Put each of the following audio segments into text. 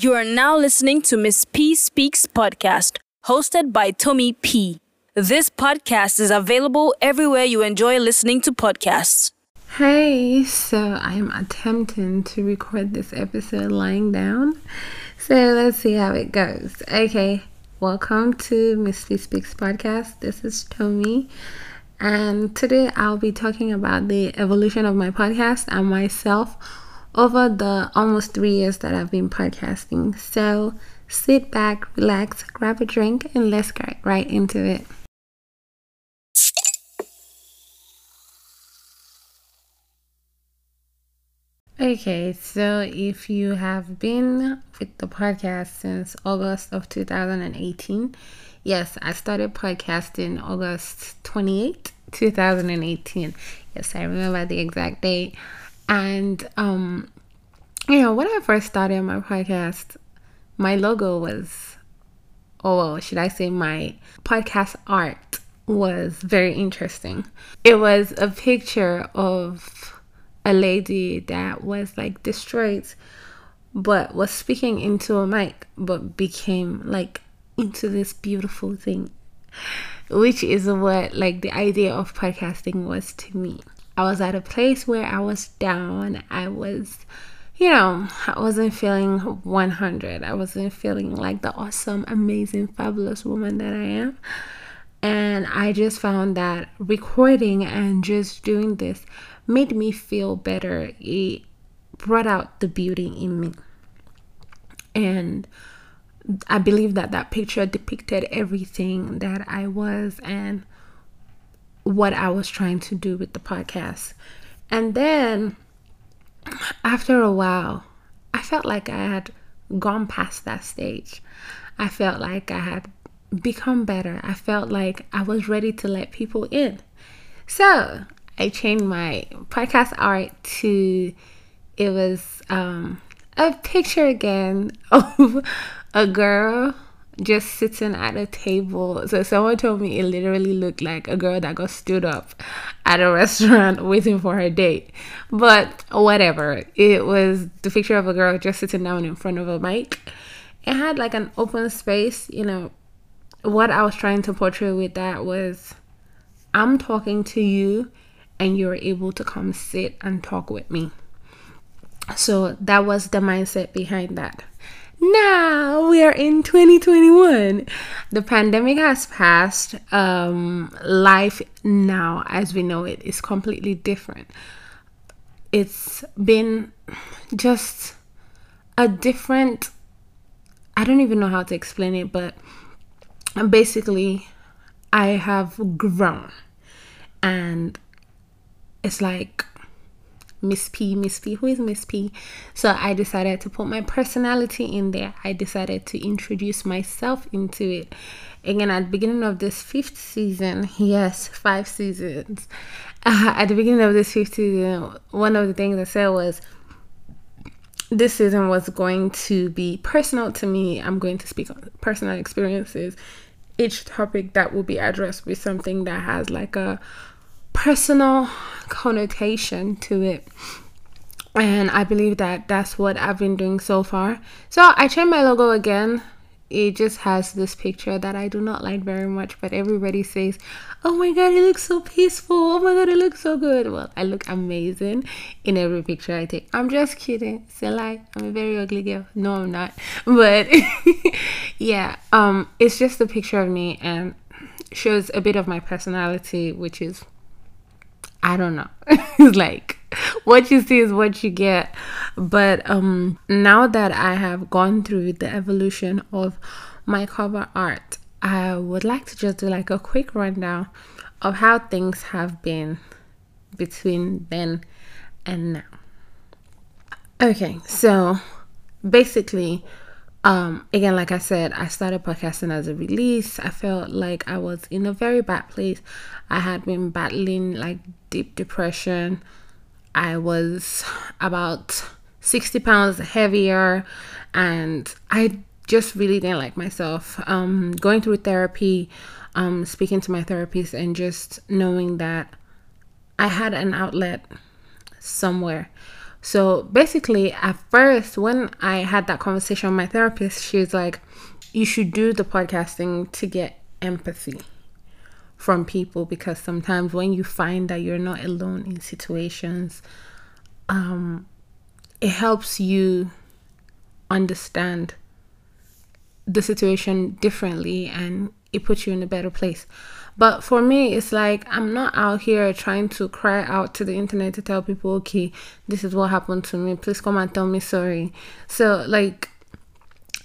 You are now listening to Miss P Speaks podcast, hosted by Tommy P. This podcast is available everywhere you enjoy listening to podcasts. Hey, so I'm attempting to record this episode lying down. So let's see how it goes. Okay, welcome to Miss P Speaks podcast. This is Tommy. And today I'll be talking about the evolution of my podcast and myself over the almost three years that I've been podcasting. So sit back, relax, grab a drink, and let's get right into it. Okay, so if you have been with the podcast since August of 2018, yes, I started podcasting August 28, 2018. Yes, I remember the exact date. And um, you know, when I first started my podcast, my logo was, oh, well, should I say my podcast art was very interesting. It was a picture of a lady that was like distraught, but was speaking into a mic, but became like into this beautiful thing, which is what like the idea of podcasting was to me. I was at a place where I was down. I was, you know, I wasn't feeling 100. I wasn't feeling like the awesome, amazing, fabulous woman that I am. And I just found that recording and just doing this made me feel better. It brought out the beauty in me. And I believe that that picture depicted everything that I was and what I was trying to do with the podcast. And then after a while, I felt like I had gone past that stage. I felt like I had become better. I felt like I was ready to let people in. So I changed my podcast art to it was um, a picture again of a girl just sitting at a table. So someone told me it literally looked like a girl that got stood up at a restaurant waiting for her date. But whatever. It was the picture of a girl just sitting down in front of a mic. It had like an open space, you know. What I was trying to portray with that was I'm talking to you and you're able to come sit and talk with me. So that was the mindset behind that. Now we are in 2021. The pandemic has passed. Um, life now, as we know it, is completely different. It's been just a different, I don't even know how to explain it, but basically, I have grown. And it's like Miss P, Miss P, who is Miss P? So I decided to put my personality in there. I decided to introduce myself into it. Again, at the beginning of this fifth season, yes, five seasons. Uh, at the beginning of this fifth season, one of the things I said was this season was going to be personal to me. I'm going to speak on personal experiences. Each topic that will be addressed with something that has like a personal connotation to it and I believe that that's what I've been doing so far. So I changed my logo again. It just has this picture that I do not like very much, but everybody says, "Oh my god, it looks so peaceful! Oh my god, it looks so good!" Well, I look amazing in every picture I take. I'm just kidding. A lie. I'm a very ugly girl. No, I'm not. But yeah, um, it's just a picture of me and shows a bit of my personality, which is I don't know. it's like what you see is what you get. But um now that I have gone through the evolution of my cover art, I would like to just do like a quick rundown of how things have been between then and now. Okay, so basically um again like i said i started podcasting as a release i felt like i was in a very bad place i had been battling like deep depression i was about 60 pounds heavier and i just really didn't like myself. Um, going through therapy, um, speaking to my therapist, and just knowing that I had an outlet somewhere. So basically, at first, when I had that conversation with my therapist, she was like, You should do the podcasting to get empathy from people because sometimes when you find that you're not alone in situations, um, it helps you understand the situation differently and it puts you in a better place. But for me, it's like I'm not out here trying to cry out to the internet to tell people, okay, this is what happened to me. Please come and tell me sorry. So, like,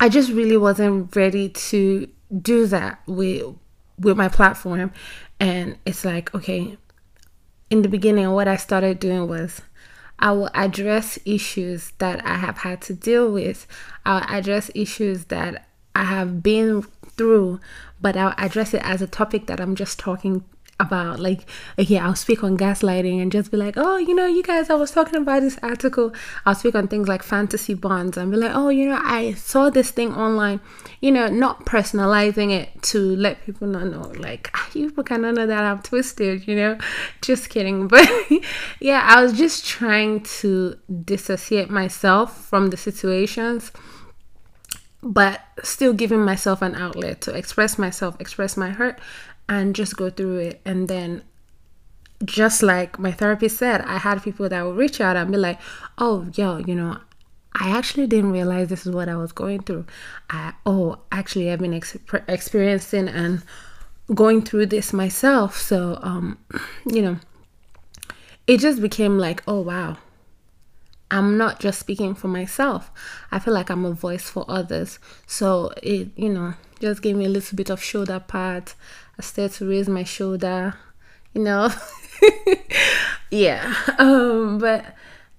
I just really wasn't ready to do that with with my platform. And it's like, okay, in the beginning, what I started doing was I will address issues that I have had to deal with. I'll address issues that I have been through, but I'll address it as a topic that I'm just talking about. Like, okay, I'll speak on gaslighting and just be like, oh, you know, you guys, I was talking about this article. I'll speak on things like fantasy bonds and be like, oh, you know, I saw this thing online, you know, not personalizing it to let people not know, like, you people cannot know that I'm twisted, you know, just kidding. But yeah, I was just trying to dissociate myself from the situations but still giving myself an outlet to express myself, express my hurt, and just go through it. And then, just like my therapist said, I had people that would reach out and be like, oh, yo, you know, I actually didn't realize this is what I was going through. I, oh, actually, I've been ex- experiencing and going through this myself. So, um, you know, it just became like, oh, wow, I'm not just speaking for myself. I feel like I'm a voice for others. So it, you know, just gave me a little bit of shoulder pad. I started to raise my shoulder, you know. yeah. Um, but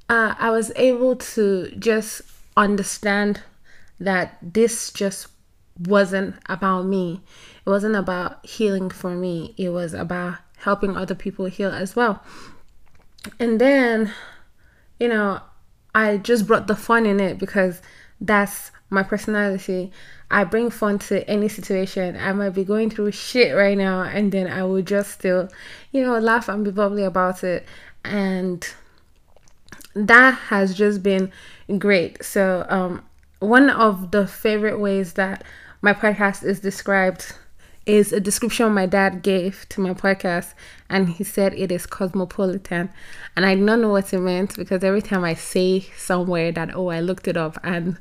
uh, I was able to just understand that this just wasn't about me. It wasn't about healing for me. It was about helping other people heal as well. And then, you know, I just brought the fun in it because that's my personality. I bring fun to any situation. I might be going through shit right now, and then I will just still, you know, laugh and be bubbly about it. And that has just been great. So, um, one of the favorite ways that my podcast is described is a description my dad gave to my podcast, and he said it is cosmopolitan. And I don't know what it meant because every time I say somewhere that, oh, I looked it up, and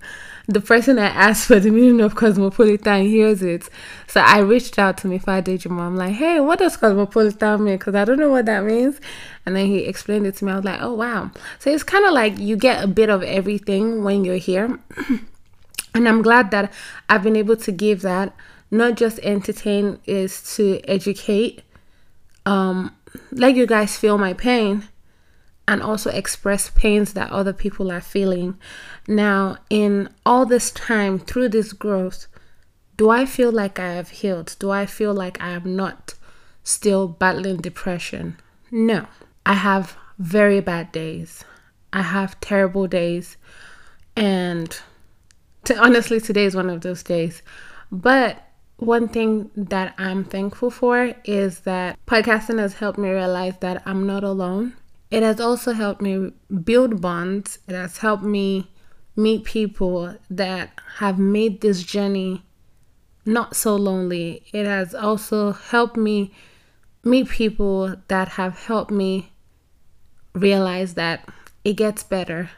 the person I asked for the meaning of cosmopolitan hears it. So I reached out to my father, I'm like, hey, what does cosmopolitan mean? Because I don't know what that means. And then he explained it to me. I was like, oh, wow. So it's kind of like you get a bit of everything when you're here. and I'm glad that I've been able to give that not just entertain is to educate um let you guys feel my pain and also express pains that other people are feeling. Now in all this time through this growth do i feel like i have healed? Do i feel like i am not still battling depression? No. I have very bad days. I have terrible days. And to, honestly today is one of those days. But one thing that I'm thankful for is that podcasting has helped me realize that I'm not alone. It has also helped me build bonds. It has helped me meet people that have made this journey not so lonely. It has also helped me meet people that have helped me realize that it gets better.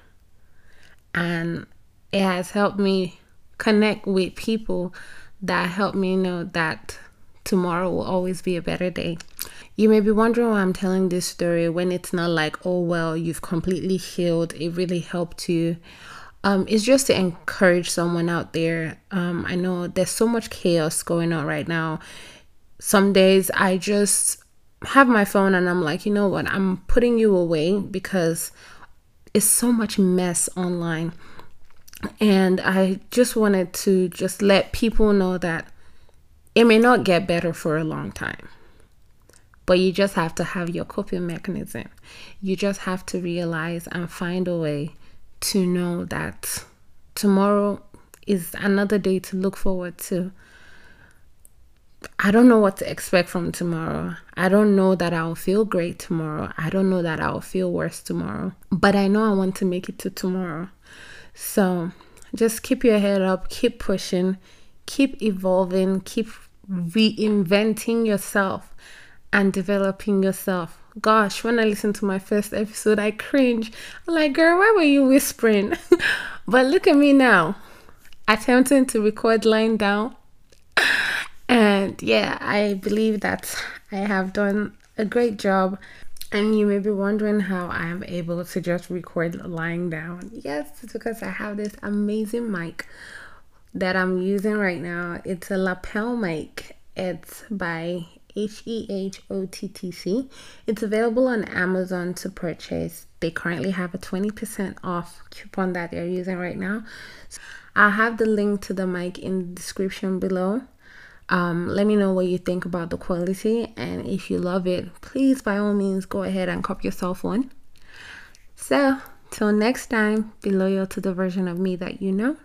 And it has helped me connect with people that helped me know that tomorrow will always be a better day. You may be wondering why I'm telling this story when it's not like, oh, well, you've completely healed, it really helped you. Um, it's just to encourage someone out there. Um, I know there's so much chaos going on right now. Some days I just have my phone and I'm like, you know what, I'm putting you away because it's so much mess online and I just wanted to just let people know that it may not get better for a long time. But you just have to have your coping mechanism. You just have to realize and find a way to know that tomorrow is another day to look forward to. I don't know what to expect from tomorrow. I don't know that I'll feel great tomorrow. I don't know that I'll feel worse tomorrow. But I know I want to make it to tomorrow. So just keep your head up, keep pushing, keep evolving, keep reinventing yourself and developing yourself. Gosh, when I listened to my first episode, I cringe. I'm like, girl, why were you whispering? but look at me now, attempting to record lying down. And yeah, I believe that I have done a great job. And you may be wondering how I am able to just record lying down. Yes, it's because I have this amazing mic that I'm using right now. It's a lapel mic. It's by H E H O T T C. It's available on Amazon to purchase. They currently have a 20% off coupon that they're using right now. So I'll have the link to the mic in the description below. Um, let me know what you think about the quality, and if you love it, please by all means go ahead and cop yourself one. So, till next time, be loyal to the version of me that you know,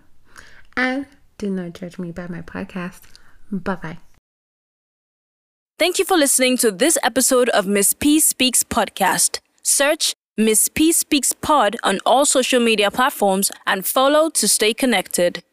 and do not judge me by my podcast. Bye bye. Thank you for listening to this episode of Miss P Speaks podcast. Search Miss P Speaks Pod on all social media platforms and follow to stay connected.